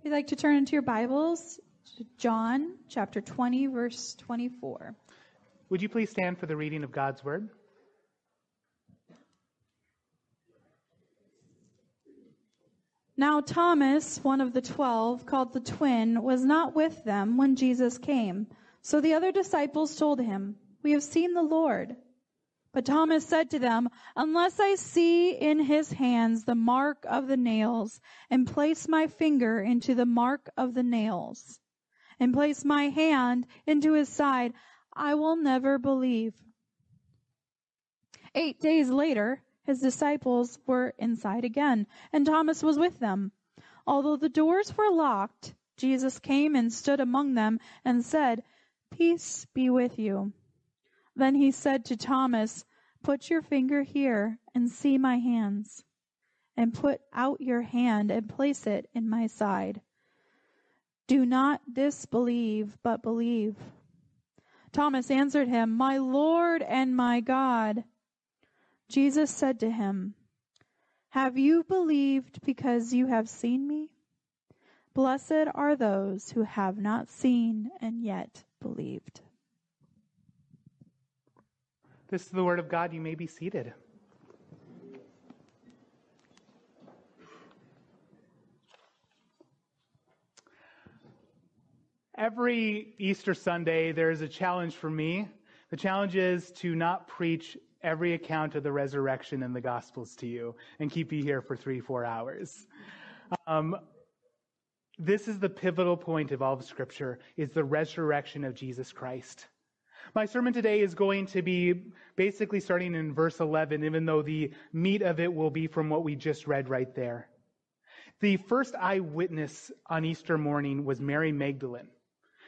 If you'd like to turn into your Bibles John chapter 20, verse 24. Would you please stand for the reading of God's Word? Now Thomas, one of the twelve, called the twin, was not with them when Jesus came. So the other disciples told him, We have seen the Lord. But Thomas said to them, Unless I see in his hands the mark of the nails, and place my finger into the mark of the nails, and place my hand into his side, I will never believe. Eight days later, his disciples were inside again, and Thomas was with them. Although the doors were locked, Jesus came and stood among them and said, Peace be with you. Then he said to Thomas, Put your finger here and see my hands, and put out your hand and place it in my side. Do not disbelieve, but believe. Thomas answered him, My Lord and my God. Jesus said to him, Have you believed because you have seen me? Blessed are those who have not seen and yet believed. This is the Word of God. You may be seated. Every Easter Sunday, there is a challenge for me. The challenge is to not preach every account of the resurrection in the Gospels to you and keep you here for three, four hours. Um, this is the pivotal point of all of Scripture, is the resurrection of Jesus Christ. My sermon today is going to be basically starting in verse 11, even though the meat of it will be from what we just read right there. The first eyewitness on Easter morning was Mary Magdalene.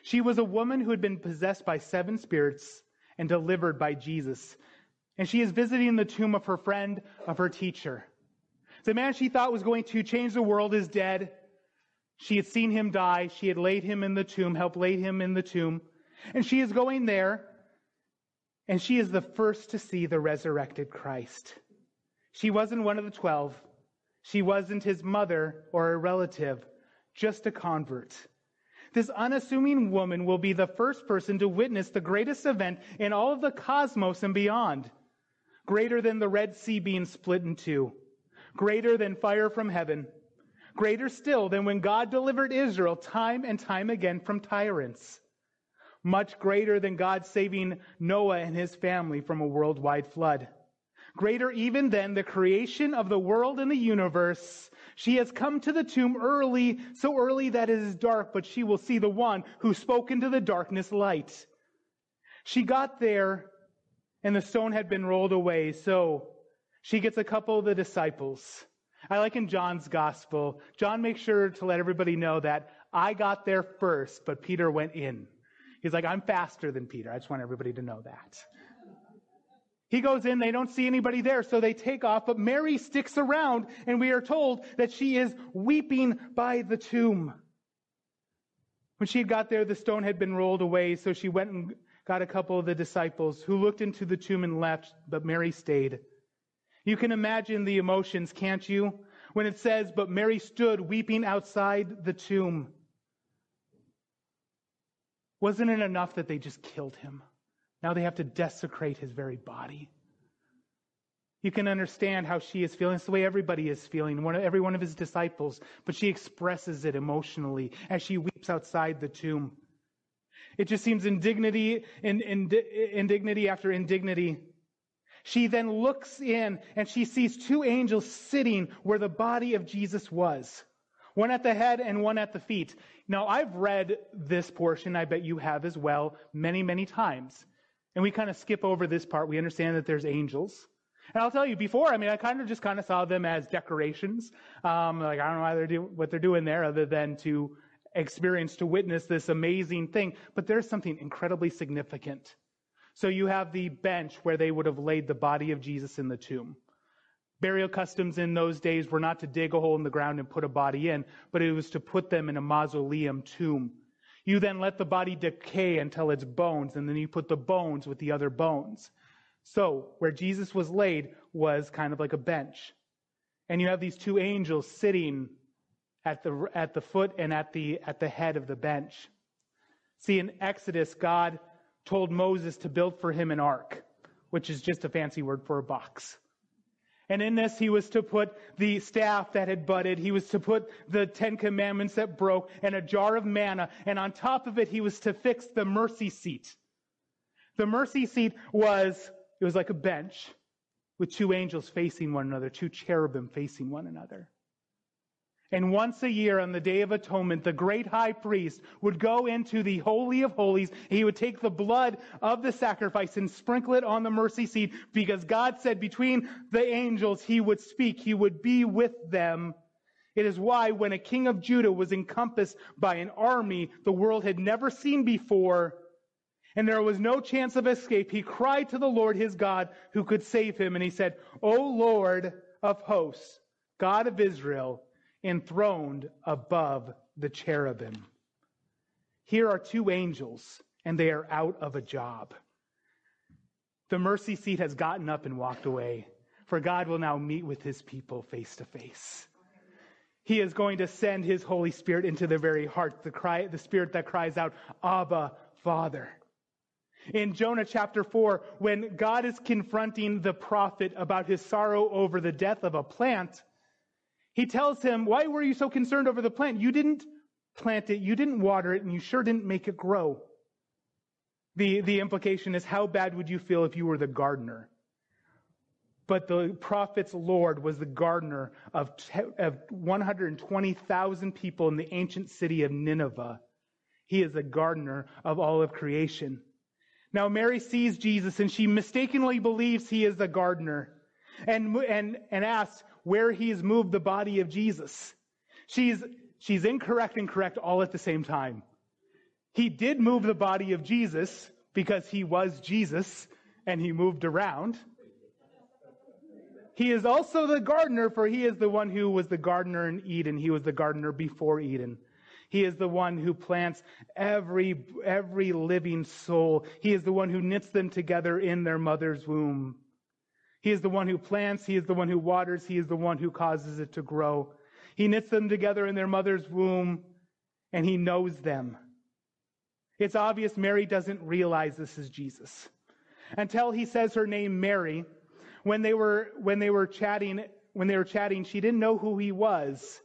She was a woman who had been possessed by seven spirits and delivered by Jesus. And she is visiting the tomb of her friend, of her teacher. The man she thought was going to change the world is dead. She had seen him die. She had laid him in the tomb, helped lay him in the tomb. And she is going there, and she is the first to see the resurrected Christ. She wasn't one of the twelve. She wasn't his mother or a relative, just a convert. This unassuming woman will be the first person to witness the greatest event in all of the cosmos and beyond. Greater than the Red Sea being split in two. Greater than fire from heaven. Greater still than when God delivered Israel time and time again from tyrants much greater than God saving Noah and his family from a worldwide flood. Greater even than the creation of the world and the universe. She has come to the tomb early, so early that it is dark, but she will see the one who spoke into the darkness light. She got there and the stone had been rolled away, so she gets a couple of the disciples. I like in John's gospel, John makes sure to let everybody know that I got there first, but Peter went in. He's like, I'm faster than Peter. I just want everybody to know that. He goes in, they don't see anybody there, so they take off, but Mary sticks around, and we are told that she is weeping by the tomb. When she had got there, the stone had been rolled away, so she went and got a couple of the disciples who looked into the tomb and left, but Mary stayed. You can imagine the emotions, can't you? When it says, but Mary stood weeping outside the tomb. Wasn't it enough that they just killed him? Now they have to desecrate his very body. You can understand how she is feeling. It's the way everybody is feeling, one, every one of his disciples. But she expresses it emotionally as she weeps outside the tomb. It just seems indignity, in, in, indignity after indignity. She then looks in and she sees two angels sitting where the body of Jesus was. One at the head and one at the feet. Now, I've read this portion, I bet you have as well, many, many times. And we kind of skip over this part. We understand that there's angels. And I'll tell you, before, I mean, I kind of just kind of saw them as decorations. Um, like, I don't know they're do, what they're doing there other than to experience, to witness this amazing thing. But there's something incredibly significant. So you have the bench where they would have laid the body of Jesus in the tomb. Burial customs in those days were not to dig a hole in the ground and put a body in, but it was to put them in a mausoleum tomb. You then let the body decay until it's bones, and then you put the bones with the other bones. So, where Jesus was laid was kind of like a bench. And you have these two angels sitting at the, at the foot and at the, at the head of the bench. See, in Exodus, God told Moses to build for him an ark, which is just a fancy word for a box. And in this, he was to put the staff that had budded. He was to put the Ten Commandments that broke and a jar of manna. And on top of it, he was to fix the mercy seat. The mercy seat was, it was like a bench with two angels facing one another, two cherubim facing one another. And once a year on the Day of Atonement, the great high priest would go into the Holy of Holies. He would take the blood of the sacrifice and sprinkle it on the mercy seat because God said between the angels he would speak. He would be with them. It is why when a king of Judah was encompassed by an army the world had never seen before, and there was no chance of escape, he cried to the Lord his God who could save him. And he said, O Lord of hosts, God of Israel, enthroned above the cherubim. Here are two angels, and they are out of a job. The mercy seat has gotten up and walked away, for God will now meet with his people face to face. He is going to send his Holy Spirit into their very heart, the, cry, the Spirit that cries out, Abba, Father. In Jonah chapter 4, when God is confronting the prophet about his sorrow over the death of a plant, he tells him, Why were you so concerned over the plant? You didn't plant it, you didn't water it, and you sure didn't make it grow. The, the implication is, How bad would you feel if you were the gardener? But the prophet's Lord was the gardener of, of 120,000 people in the ancient city of Nineveh. He is the gardener of all of creation. Now, Mary sees Jesus and she mistakenly believes he is the gardener and, and, and asks, where he's moved the body of Jesus. She's, she's incorrect and correct all at the same time. He did move the body of Jesus because he was Jesus and he moved around. He is also the gardener, for he is the one who was the gardener in Eden. He was the gardener before Eden. He is the one who plants every, every living soul. He is the one who knits them together in their mother's womb. He is the one who plants. He is the one who waters. He is the one who causes it to grow. He knits them together in their mother's womb and he knows them. It's obvious Mary doesn't realize this is Jesus. Until he says her name Mary, when they were, when they were chatting, when they were chatting, she didn't know who he was.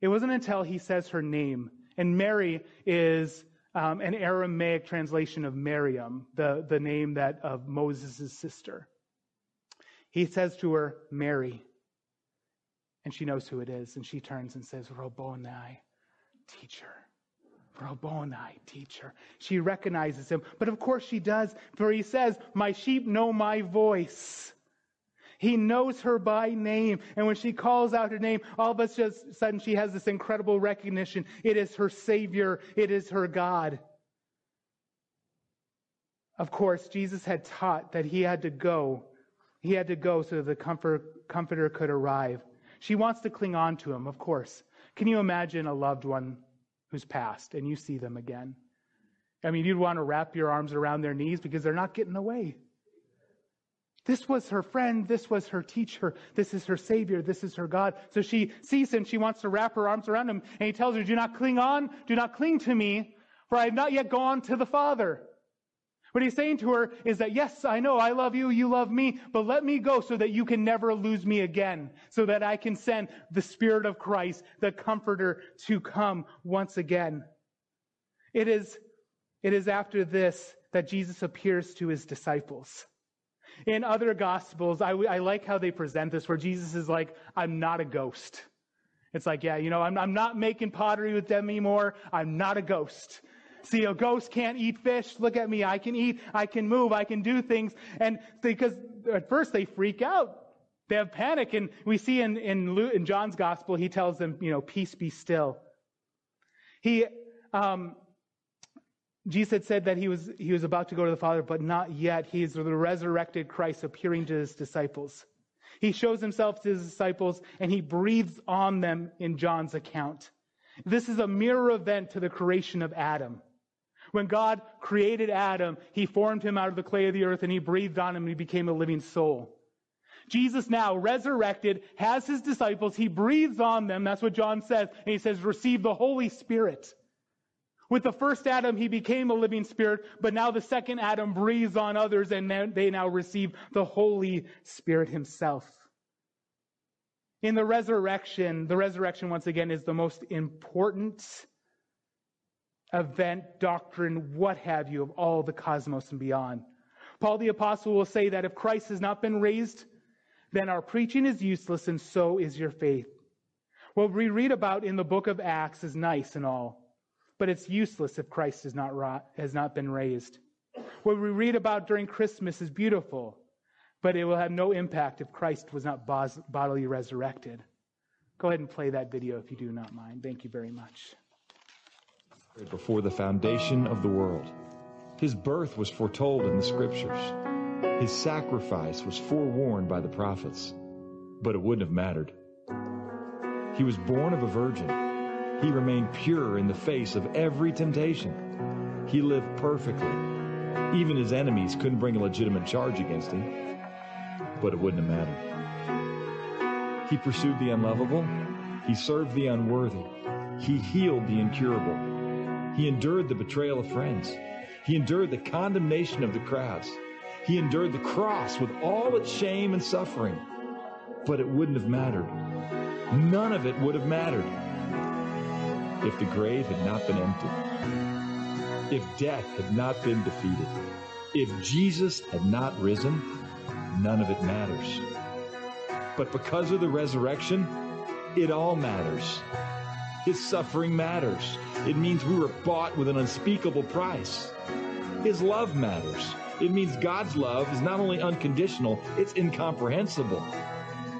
It wasn't until he says her name. And Mary is um, an Aramaic translation of Miriam, the, the name that of Moses' sister. He says to her, Mary. And she knows who it is. And she turns and says, Rabboni, teacher. Rabboni, teacher. She recognizes him. But of course she does, for he says, My sheep know my voice. He knows her by name. And when she calls out her name, all of a sudden she has this incredible recognition. It is her Savior. It is her God. Of course, Jesus had taught that he had to go he had to go so the comfort, comforter could arrive. She wants to cling on to him, of course. Can you imagine a loved one who's passed and you see them again? I mean, you'd want to wrap your arms around their knees because they're not getting away. This was her friend. This was her teacher. This is her savior. This is her God. So she sees him. She wants to wrap her arms around him. And he tells her, do not cling on. Do not cling to me, for I have not yet gone to the Father. What he's saying to her is that, yes, I know I love you, you love me, but let me go so that you can never lose me again, so that I can send the Spirit of Christ, the Comforter, to come once again. It is, it is after this that Jesus appears to his disciples. In other Gospels, I, I like how they present this, where Jesus is like, I'm not a ghost. It's like, yeah, you know, I'm, I'm not making pottery with them anymore. I'm not a ghost. See, a ghost can't eat fish. Look at me. I can eat. I can move. I can do things. And because at first they freak out. They have panic. And we see in, in, Luke, in John's gospel, he tells them, you know, peace be still. He, um, Jesus said that he was, he was about to go to the Father, but not yet. He is the resurrected Christ appearing to his disciples. He shows himself to his disciples and he breathes on them in John's account. This is a mirror event to the creation of Adam. When God created Adam, he formed him out of the clay of the earth and he breathed on him and he became a living soul. Jesus now resurrected has his disciples. He breathes on them. That's what John says. And he says, receive the Holy Spirit. With the first Adam, he became a living spirit, but now the second Adam breathes on others and they now receive the Holy Spirit himself. In the resurrection, the resurrection once again is the most important event, doctrine, what have you, of all the cosmos and beyond. Paul the apostle will say that if Christ has not been raised, then our preaching is useless and so is your faith. What we read about in the book of Acts is nice and all, but it's useless if Christ has not, has not been raised. What we read about during Christmas is beautiful, but it will have no impact if Christ was not bodily resurrected. Go ahead and play that video if you do not mind. Thank you very much. Before the foundation of the world, his birth was foretold in the scriptures. His sacrifice was forewarned by the prophets, but it wouldn't have mattered. He was born of a virgin. He remained pure in the face of every temptation. He lived perfectly. Even his enemies couldn't bring a legitimate charge against him but it wouldn't have mattered. He pursued the unlovable. He served the unworthy. He healed the incurable. He endured the betrayal of friends. He endured the condemnation of the crowds. He endured the cross with all its shame and suffering. But it wouldn't have mattered. None of it would have mattered if the grave had not been empty, if death had not been defeated, if Jesus had not risen, none of it matters. But because of the resurrection, it all matters. His suffering matters. It means we were bought with an unspeakable price. His love matters. It means God's love is not only unconditional, it's incomprehensible.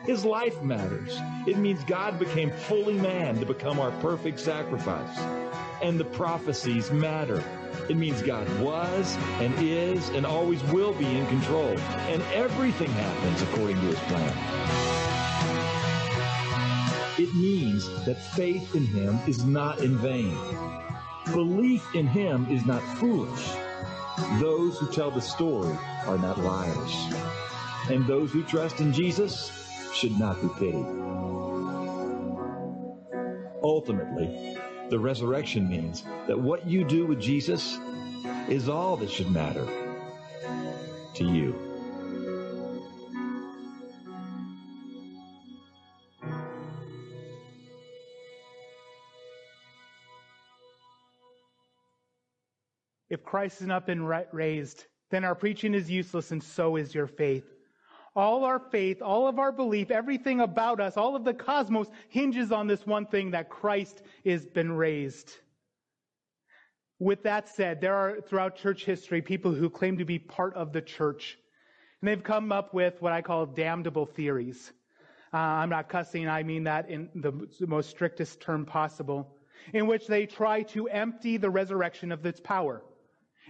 His life matters. It means God became fully man to become our perfect sacrifice. And the prophecies matter. It means God was and is and always will be in control. And everything happens according to his plan. It means that faith in him is not in vain. Belief in him is not foolish. Those who tell the story are not liars. And those who trust in Jesus should not be pitied. Ultimately, the resurrection means that what you do with Jesus is all that should matter to you. Christ has not been raised, then our preaching is useless and so is your faith. All our faith, all of our belief, everything about us, all of the cosmos hinges on this one thing that Christ has been raised. With that said, there are throughout church history people who claim to be part of the church. And they've come up with what I call damnable theories. Uh, I'm not cussing, I mean that in the most strictest term possible, in which they try to empty the resurrection of its power.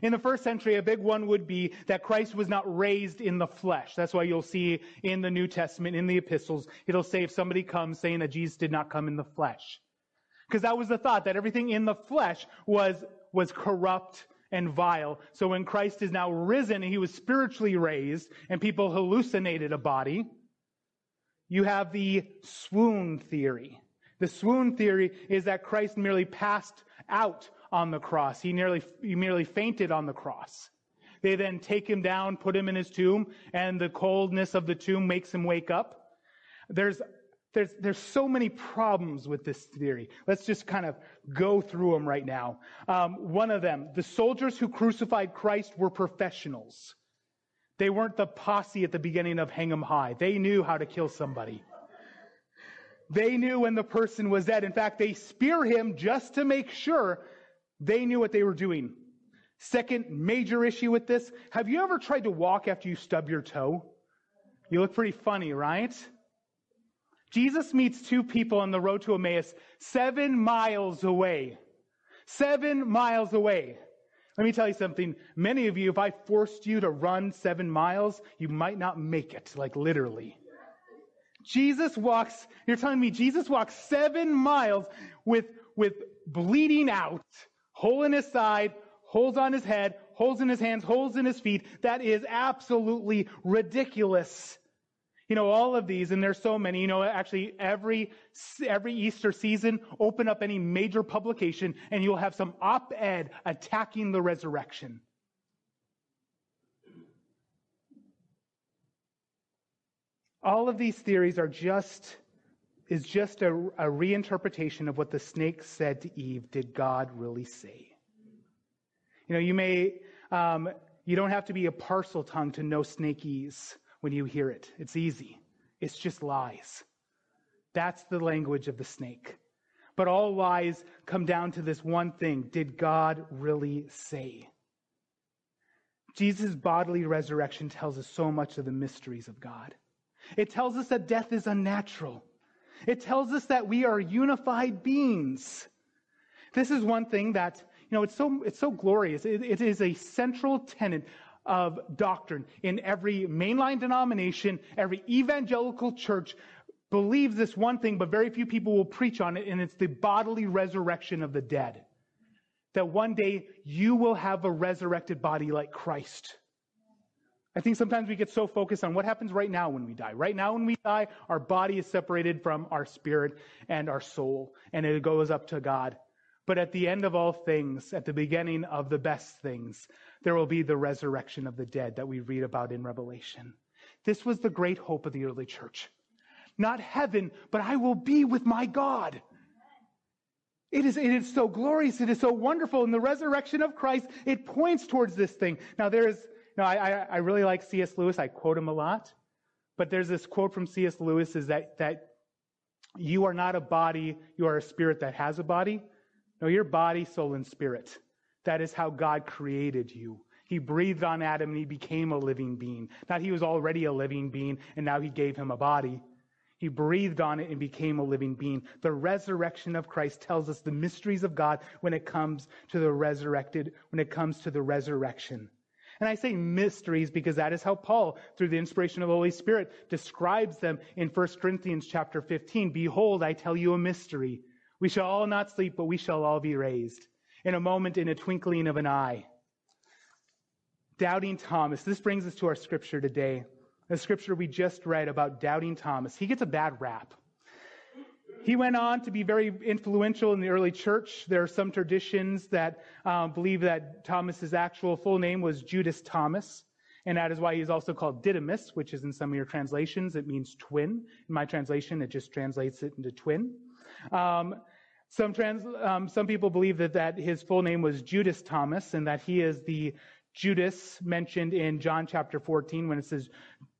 In the first century, a big one would be that Christ was not raised in the flesh. That's why you'll see in the New Testament, in the epistles, it'll say if somebody comes saying that Jesus did not come in the flesh. Because that was the thought that everything in the flesh was, was corrupt and vile. So when Christ is now risen and he was spiritually raised and people hallucinated a body, you have the swoon theory. The swoon theory is that Christ merely passed out on the cross. He nearly, he merely fainted on the cross. They then take him down, put him in his tomb, and the coldness of the tomb makes him wake up. There's, there's, there's so many problems with this theory. Let's just kind of go through them right now. Um, one of them, the soldiers who crucified Christ were professionals. They weren't the posse at the beginning of Hang 'em High. They knew how to kill somebody. They knew when the person was dead. In fact, they spear him just to make sure they knew what they were doing. Second major issue with this have you ever tried to walk after you stub your toe? You look pretty funny, right? Jesus meets two people on the road to Emmaus seven miles away. Seven miles away. Let me tell you something. Many of you, if I forced you to run seven miles, you might not make it, like literally. Jesus walks, you're telling me Jesus walks seven miles with, with bleeding out hole in his side, holes on his head, holes in his hands, holes in his feet. That is absolutely ridiculous. You know, all of these, and there's so many, you know, actually every, every Easter season, open up any major publication and you'll have some op-ed attacking the resurrection. All of these theories are just, is just a, a reinterpretation of what the snake said to Eve. Did God really say? You know, you may, um, you don't have to be a Parseltongue to know snakies when you hear it. It's easy. It's just lies. That's the language of the snake. But all lies come down to this one thing. Did God really say? Jesus' bodily resurrection tells us so much of the mysteries of God. It tells us that death is unnatural. It tells us that we are unified beings. This is one thing that, you know, it's so, it's so glorious. it, it is a central tenet of doctrine in every mainline denomination, every evangelical church believes this one thing, but very few people will preach on it, and it's the bodily resurrection of the dead. That one day you will have a resurrected body like Christ. I think sometimes we get so focused on what happens right now when we die. Right now when we die, our body is separated from our spirit and our soul, and it goes up to God. But at the end of all things, at the beginning of the best things, there will be the resurrection of the dead that we read about in Revelation. This was the great hope of the early church. Not heaven, but I will be with my God. It is, it is so glorious. It is so wonderful. In the resurrection of Christ, it points towards this thing. Now, there is no, I, I, really like C.S. Lewis. I quote him a lot. But there's this quote from C.S. Lewis is that, that you are not a body, you are a spirit that has a body. No, your body, soul, and spirit. That is how God created you. He breathed on Adam and he became a living being. Not he was already a living being and now he gave him a body. He breathed on it and became a living being. The resurrection of Christ tells us the mysteries of God when it comes to the resurrected, when it comes to the resurrection. And I say mysteries because that is how Paul, through the inspiration of the Holy Spirit, describes them in 1 Corinthians chapter 15. Behold, I tell you a mystery. We shall all not sleep, but we shall all be raised. In a moment, in a twinkling of an eye. Doubting Thomas. This brings us to our scripture today. The scripture we just read about doubting Thomas. He gets a bad rap. He went on to be very influential in the early church. There are some traditions that um, believe that Thomas's actual full name was Judas Thomas, and that is why he's also called Didymus, which is in some of your translations. It means twin. In my translation, it just translates it into twin. Um, some, trans, um, some people believe that, that his full name was Judas Thomas, and that he is the Judas mentioned in John chapter 14 when it says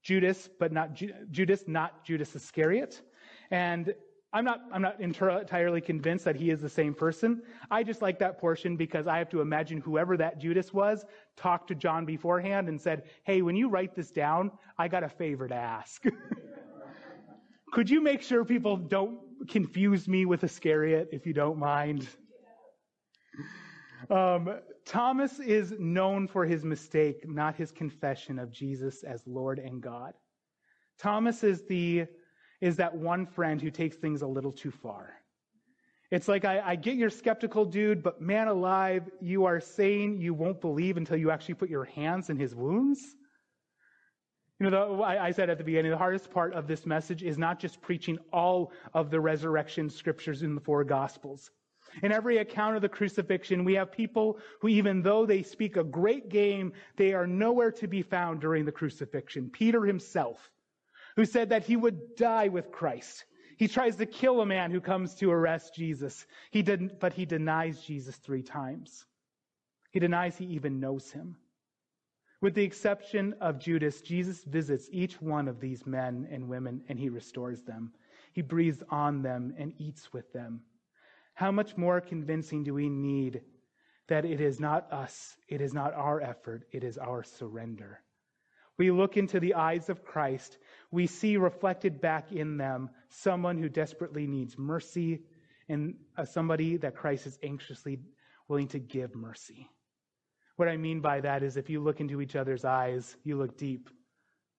Judas, but not Ju- Judas, not Judas Iscariot. And I'm not, I'm not entirely convinced that he is the same person. I just like that portion because I have to imagine whoever that Judas was talked to John beforehand and said, Hey, when you write this down, I got a favor to ask. Could you make sure people don't confuse me with Iscariot if you don't mind? Um, Thomas is known for his mistake, not his confession of Jesus as Lord and God. Thomas is the is that one friend who takes things a little too far. It's like, I, I, get you're skeptical, dude, but man alive, you are saying you won't believe until you actually put your hands in his wounds? You know, the, I, I said at the beginning, the hardest part of this message is not just preaching all of the resurrection scriptures in the four gospels. In every account of the crucifixion, we have people who, even though they speak a great game, they are nowhere to be found during the crucifixion. Peter himself who said that he would die with Christ. He tries to kill a man who comes to arrest Jesus. He didn't, but he denies Jesus three times. He denies he even knows him. With the exception of Judas, Jesus visits each one of these men and women and he restores them. He breathes on them and eats with them. How much more convincing do we need that it is not us, it is not our effort, it is our surrender? We look into the eyes of Christ we see reflected back in them someone who desperately needs mercy and uh, somebody that Christ is anxiously willing to give mercy. What I mean by that is if you look into each other's eyes, you look deep,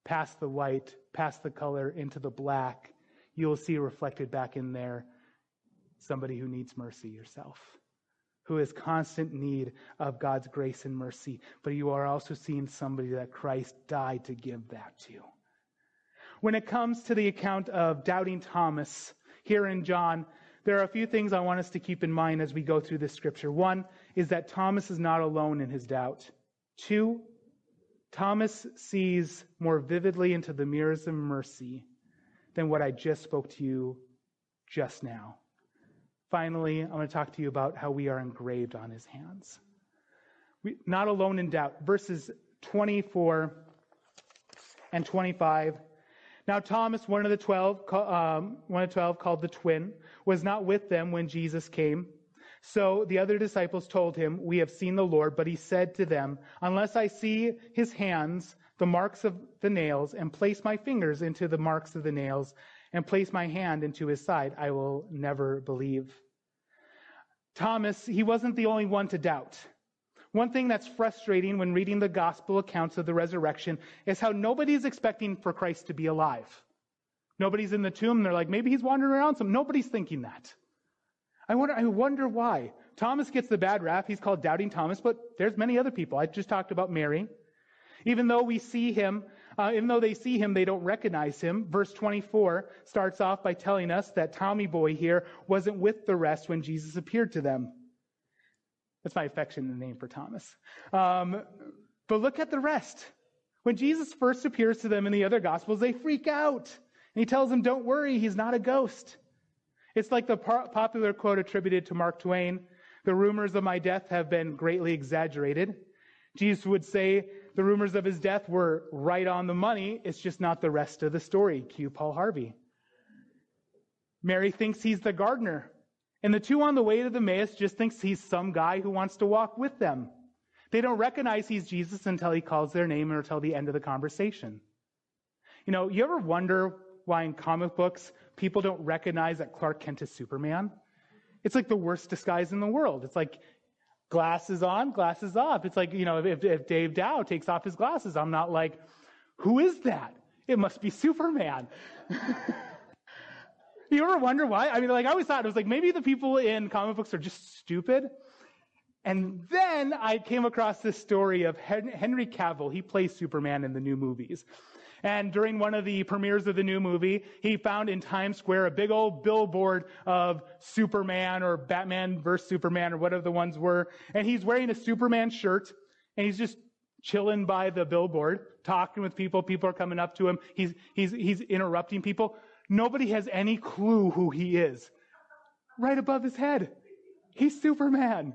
past the white, past the color, into the black, you'll see reflected back in there somebody who needs mercy yourself, who has constant need of God's grace and mercy. But you are also seeing somebody that Christ died to give that to. When it comes to the account of doubting Thomas here in John, there are a few things I want us to keep in mind as we go through this scripture. One is that Thomas is not alone in his doubt. Two, Thomas sees more vividly into the mirrors of mercy than what I just spoke to you just now. Finally, I want to talk to you about how we are engraved on his hands. We, not alone in doubt. Verses 24 and 25. Now, Thomas, one of the twelve, um, one of twelve, called the twin, was not with them when Jesus came. So the other disciples told him, We have seen the Lord. But he said to them, Unless I see his hands, the marks of the nails, and place my fingers into the marks of the nails, and place my hand into his side, I will never believe. Thomas, he wasn't the only one to doubt. One thing that's frustrating when reading the gospel accounts of the resurrection is how nobody's expecting for Christ to be alive. Nobody's in the tomb. They're like, maybe he's wandering around some. Nobody's thinking that. I wonder, I wonder why. Thomas gets the bad rap. He's called Doubting Thomas, but there's many other people. I just talked about Mary. Even though we see him, uh, even though they see him, they don't recognize him. Verse 24 starts off by telling us that Tommy boy here wasn't with the rest when Jesus appeared to them. That's my affectionate name for Thomas. Um, but look at the rest. When Jesus first appears to them in the other gospels, they freak out. And he tells them, don't worry, he's not a ghost. It's like the popular quote attributed to Mark Twain The rumors of my death have been greatly exaggerated. Jesus would say the rumors of his death were right on the money. It's just not the rest of the story. Cue Paul Harvey. Mary thinks he's the gardener. And the two on the way to the Emmaus just thinks he's some guy who wants to walk with them. They don't recognize he's Jesus until he calls their name or until the end of the conversation. You know, you ever wonder why in comic books people don't recognize that Clark Kent is Superman. It's like the worst disguise in the world. It's like glasses on, glasses off. It's like, you know, if, if Dave Dow takes off his glasses, I'm not like, who is that? It must be Superman. you ever wonder why? I mean, like, I always thought it was like maybe the people in comic books are just stupid. And then I came across this story of Henry Cavill. He plays Superman in the new movies. And during one of the premieres of the new movie, he found in Times Square a big old billboard of Superman or Batman versus Superman or whatever the ones were. And he's wearing a Superman shirt and he's just chilling by the billboard, talking with people. People are coming up to him. He's, he's, he's interrupting people. Nobody has any clue who he is. Right above his head. He's Superman.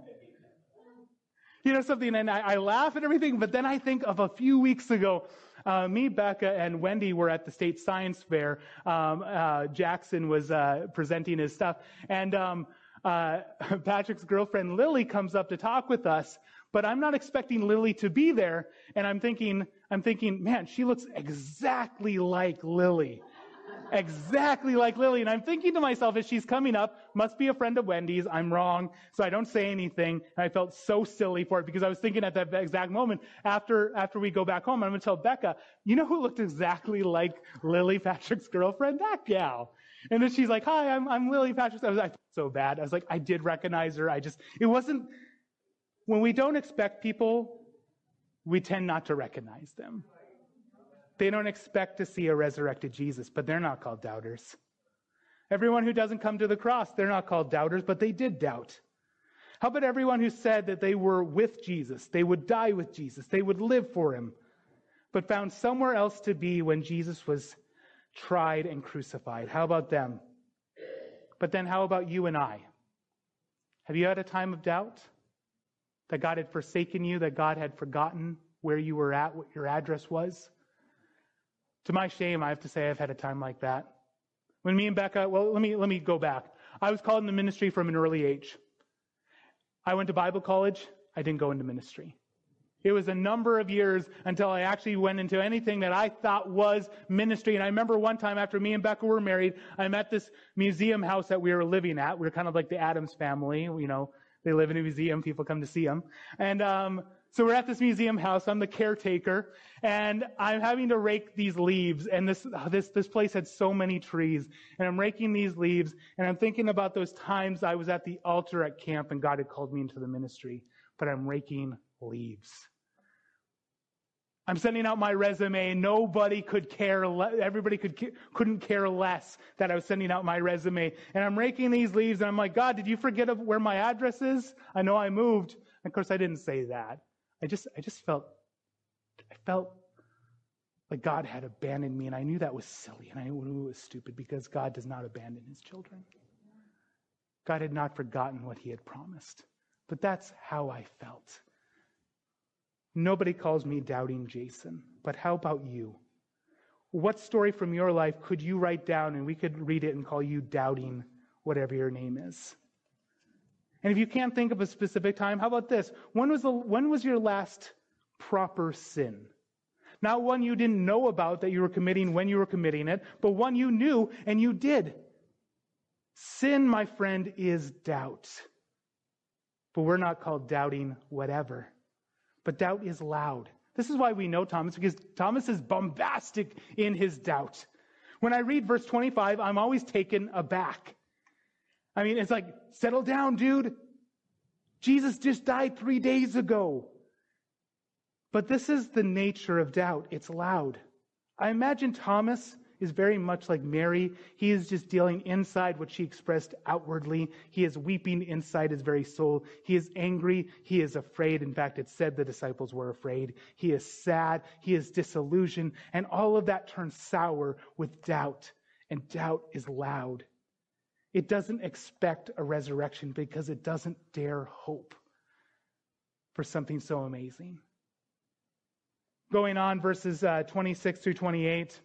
You know something, and I, I laugh at everything, but then I think of a few weeks ago uh, me, Becca, and Wendy were at the state science fair. Um, uh, Jackson was uh, presenting his stuff, and um, uh, Patrick's girlfriend Lily comes up to talk with us. But I'm not expecting Lily to be there, and I'm thinking, I'm thinking, man, she looks exactly like Lily exactly like Lily. And I'm thinking to myself as she's coming up, must be a friend of Wendy's. I'm wrong. So I don't say anything. And I felt so silly for it because I was thinking at that exact moment, after, after we go back home, I'm going to tell Becca, you know who looked exactly like Lily Patrick's girlfriend? That gal. And then she's like, hi, I'm, I'm Lily Patrick. I was like, so bad. I was like, I did recognize her. I just, it wasn't, when we don't expect people, we tend not to recognize them. They don't expect to see a resurrected Jesus, but they're not called doubters. Everyone who doesn't come to the cross, they're not called doubters, but they did doubt. How about everyone who said that they were with Jesus, they would die with Jesus, they would live for him, but found somewhere else to be when Jesus was tried and crucified? How about them? But then how about you and I? Have you had a time of doubt? That God had forsaken you, that God had forgotten where you were at, what your address was? To my shame, I have to say I've had a time like that. When me and Becca, well, let me, let me go back. I was called into ministry from an early age. I went to Bible college. I didn't go into ministry. It was a number of years until I actually went into anything that I thought was ministry. And I remember one time after me and Becca were married, I'm at this museum house that we were living at. We are kind of like the Addams family, you know, they live in a museum, people come to see them. And um, so we're at this museum house. I'm the caretaker, and I'm having to rake these leaves. And this this this place had so many trees, and I'm raking these leaves, and I'm thinking about those times I was at the altar at camp, and God had called me into the ministry, but I'm raking leaves. I'm sending out my resume. Nobody could care. Le- everybody could couldn't care less that I was sending out my resume. And I'm raking these leaves, and I'm like, God, did you forget where my address is? I know I moved. And of course, I didn't say that. I just, I just felt, I felt like God had abandoned me, and I knew that was silly, and I knew it was stupid because God does not abandon His children. God had not forgotten what He had promised. But that's how I felt. Nobody calls me doubting Jason, but how about you? What story from your life could you write down and we could read it and call you doubting whatever your name is? And if you can't think of a specific time, how about this? When was, the, when was your last proper sin? Not one you didn't know about that you were committing when you were committing it, but one you knew and you did. Sin, my friend, is doubt. But we're not called doubting whatever. But doubt is loud. This is why we know Thomas, because Thomas is bombastic in his doubt. When I read verse 25, I'm always taken aback. I mean, it's like, settle down, dude. Jesus just died three days ago. But this is the nature of doubt. It's loud. I imagine Thomas is very much like Mary. He is just dealing inside what she expressed outwardly. He is weeping inside his very soul. He is angry. He is afraid. In fact, it said the disciples were afraid. He is sad. He is disillusioned. And all of that turns sour with doubt. And doubt is loud. It doesn't expect a resurrection because it doesn't dare hope for something so amazing. Going on, verses uh, 26 through 28.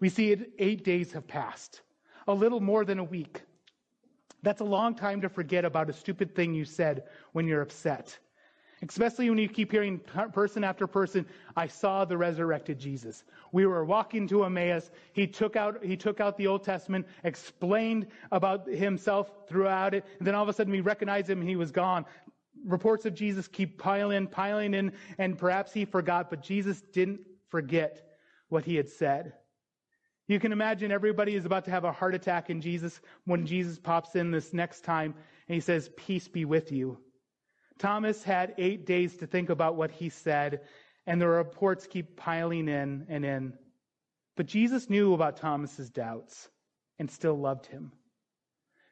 We see it, eight days have passed, a little more than a week. That's a long time to forget about a stupid thing you said when you're upset. Especially when you keep hearing person after person, I saw the resurrected Jesus. We were walking to Emmaus. He took out, he took out the Old Testament, explained about himself throughout it, and then all of a sudden we recognized him and he was gone. Reports of Jesus keep piling, piling in, and perhaps he forgot, but Jesus didn't forget what he had said. You can imagine everybody is about to have a heart attack in Jesus when Jesus pops in this next time and he says, Peace be with you. Thomas had eight days to think about what he said, and the reports keep piling in and in. But Jesus knew about Thomas's doubts and still loved him.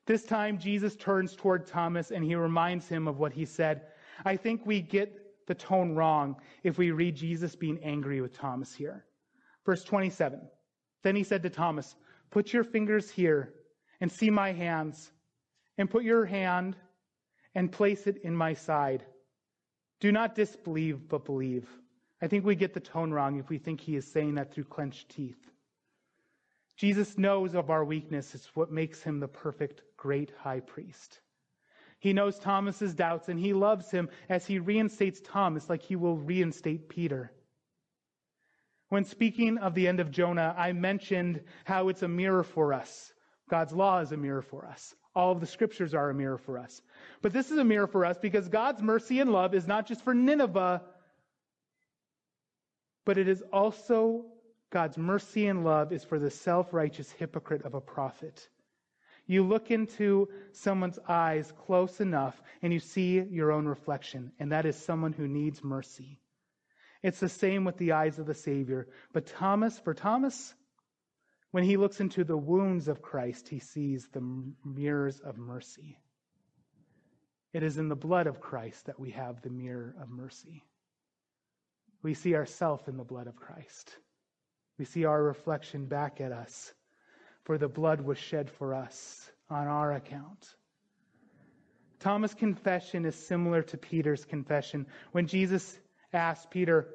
This time, Jesus turns toward Thomas and he reminds him of what he said. I think we get the tone wrong if we read Jesus being angry with Thomas here. Verse 27. Then he said to Thomas, Put your fingers here and see my hands, and put your hand and place it in my side. Do not disbelieve, but believe. I think we get the tone wrong if we think he is saying that through clenched teeth. Jesus knows of our weakness. It's what makes him the perfect great high priest. He knows Thomas's doubts and he loves him as he reinstates Thomas like he will reinstate Peter. When speaking of the end of Jonah, I mentioned how it's a mirror for us. God's law is a mirror for us. All of the scriptures are a mirror for us. But this is a mirror for us because God's mercy and love is not just for Nineveh, but it is also God's mercy and love is for the self-righteous hypocrite of a prophet. You look into someone's eyes close enough and you see your own reflection, and that is someone who needs mercy. It's the same with the eyes of the Savior. But Thomas, for Thomas, when he looks into the wounds of Christ, he sees the mirrors of mercy. It is in the blood of Christ that we have the mirror of mercy. We see ourselves in the blood of Christ. We see our reflection back at us, for the blood was shed for us on our account. Thomas' confession is similar to Peter's confession. When Jesus asked Peter,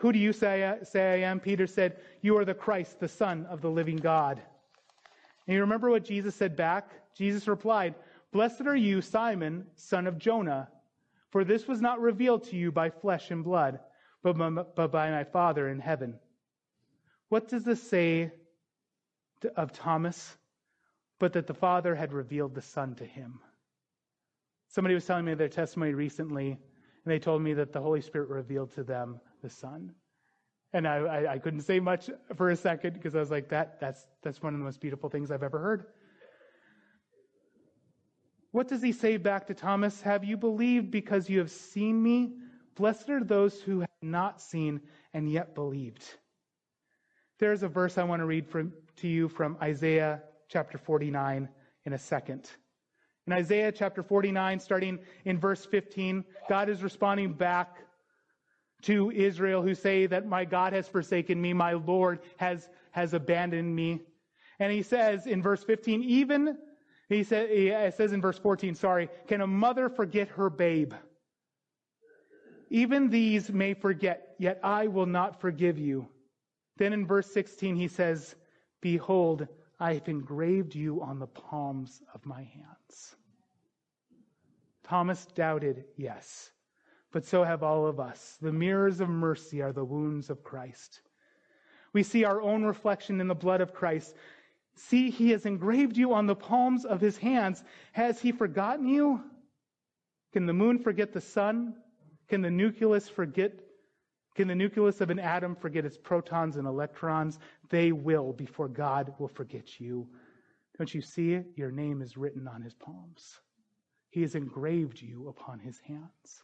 Who do you say I, say I am? Peter said, You are the Christ, the Son of the living God. And you remember what Jesus said back? Jesus replied, Blessed are you, Simon, son of Jonah, for this was not revealed to you by flesh and blood, but by my Father in heaven. What does this say of Thomas? But that the Father had revealed the Son to him. Somebody was telling me their testimony recently and they told me that the Holy Spirit revealed to them the Son. And I, I, I couldn't say much for a second because I was like, that, that's, that's one of the most beautiful things I've ever heard. What does he say back to Thomas? Have you believed because you have seen me? Blessed are those who have not seen and yet believed. There's a verse I want to read from, to you from Isaiah chapter 49 in a second. In Isaiah chapter 49, starting in verse 15, God is responding back to Israel who say that my God has forsaken me, my Lord has, has abandoned me. And he says in verse 15, even, he, he says in verse 14, sorry, can a mother forget her babe? Even these may forget, yet I will not forgive you. Then in verse 16, he says, Behold, I have engraved you on the palms of my hands. Thomas doubted, yes, but so have all of us. The mirrors of mercy are the wounds of Christ. We see our own reflection in the blood of Christ. See, he has engraved you on the palms of his hands. Has he forgotten you? Can the moon forget the sun? Can the nucleus forget? Can the nucleus of an atom forget its protons and electrons? They will before God will forget you. Don't you see? Your name is written on his palms. He has engraved you upon his hands.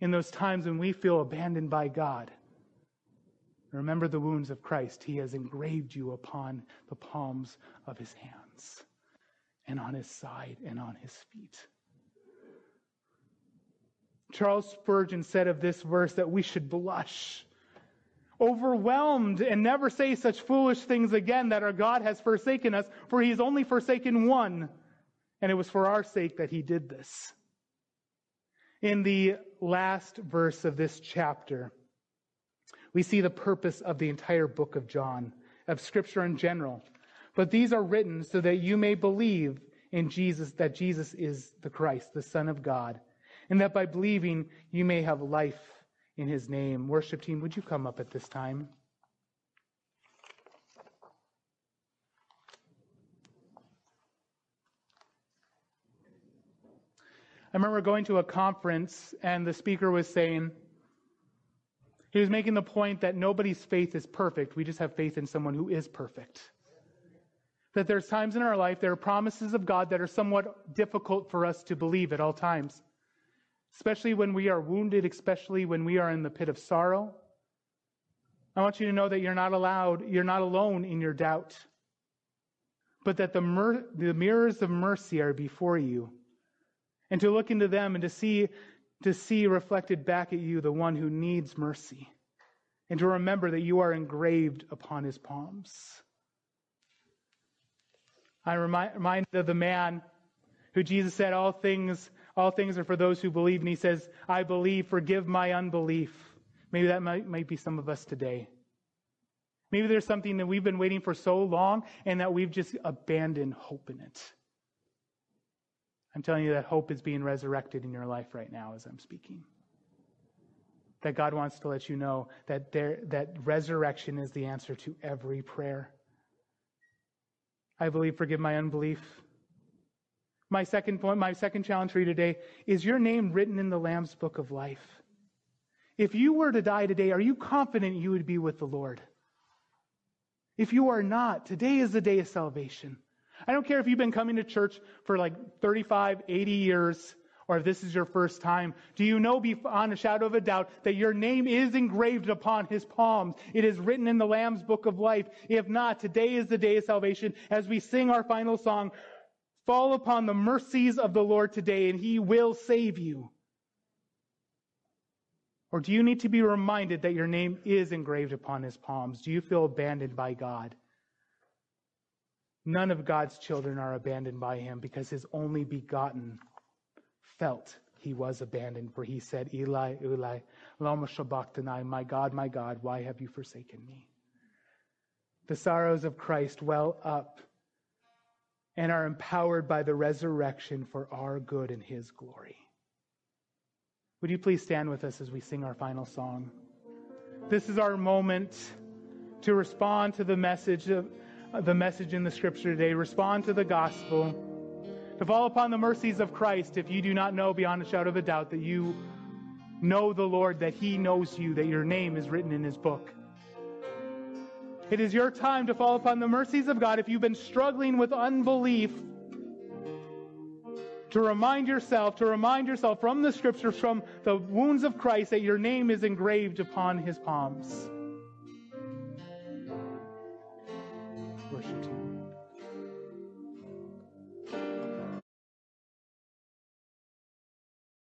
In those times when we feel abandoned by God, remember the wounds of Christ. He has engraved you upon the palms of his hands and on his side and on his feet. Charles Spurgeon said of this verse that we should blush, overwhelmed, and never say such foolish things again that our God has forsaken us, for he has only forsaken one, and it was for our sake that he did this. In the last verse of this chapter, we see the purpose of the entire book of John, of Scripture in general. But these are written so that you may believe in Jesus, that Jesus is the Christ, the Son of God and that by believing you may have life in his name. Worship team, would you come up at this time? I remember going to a conference and the speaker was saying, he was making the point that nobody's faith is perfect. We just have faith in someone who is perfect. That there's times in our life, there are promises of God that are somewhat difficult for us to believe at all times especially when we are wounded, especially when we are in the pit of sorrow. I want you to know that you're not allowed, you're not alone in your doubt, but that the, mer- the mirrors of mercy are before you. And to look into them and to see, to see reflected back at you the one who needs mercy. And to remember that you are engraved upon his palms. I remind, reminded of the man who Jesus said, All things all things are for those who believe. And he says, I believe, forgive my unbelief. Maybe that might, might be some of us today. Maybe there's something that we've been waiting for so long and that we've just abandoned hope in it. I'm telling you that hope is being resurrected in your life right now as I'm speaking. That God wants to let you know that there, that resurrection is the answer to every prayer. I believe, forgive my unbelief. My second point, my second challenge for you today is your name written in the Lamb's book of life. If you were to die today, are you confident you would be with the Lord? If you are not, today is the day of salvation. I don't care if you've been coming to church for like 35, 80 years, or if this is your first time. Do you know beyond a shadow of a doubt that your name is engraved upon his palms? It is written in the Lamb's book of life. If not, today is the day of salvation as we sing our final song. Fall upon the mercies of the Lord today and he will save you. Or do you need to be reminded that your name is engraved upon his palms? Do you feel abandoned by God? None of God's children are abandoned by him because his only begotten felt he was abandoned, for he said, Eli, Eli, lama sabachthani, my God, my God, why have you forsaken me? The sorrows of Christ well up and are empowered by the resurrection for our good and His glory. Would you please stand with us as we sing our final song? This is our moment to respond to the message of the message in the scripture today. Respond to the gospel. To fall upon the mercies of Christ if you do not know beyond a shadow of a doubt that you know the Lord, that He knows you, that your name is written in His book. It is your time to fall upon the mercies of God. If you've been struggling with unbelief, to remind yourself, to remind yourself from the scriptures, from the wounds of Christ, that your name is engraved upon his palms. Worship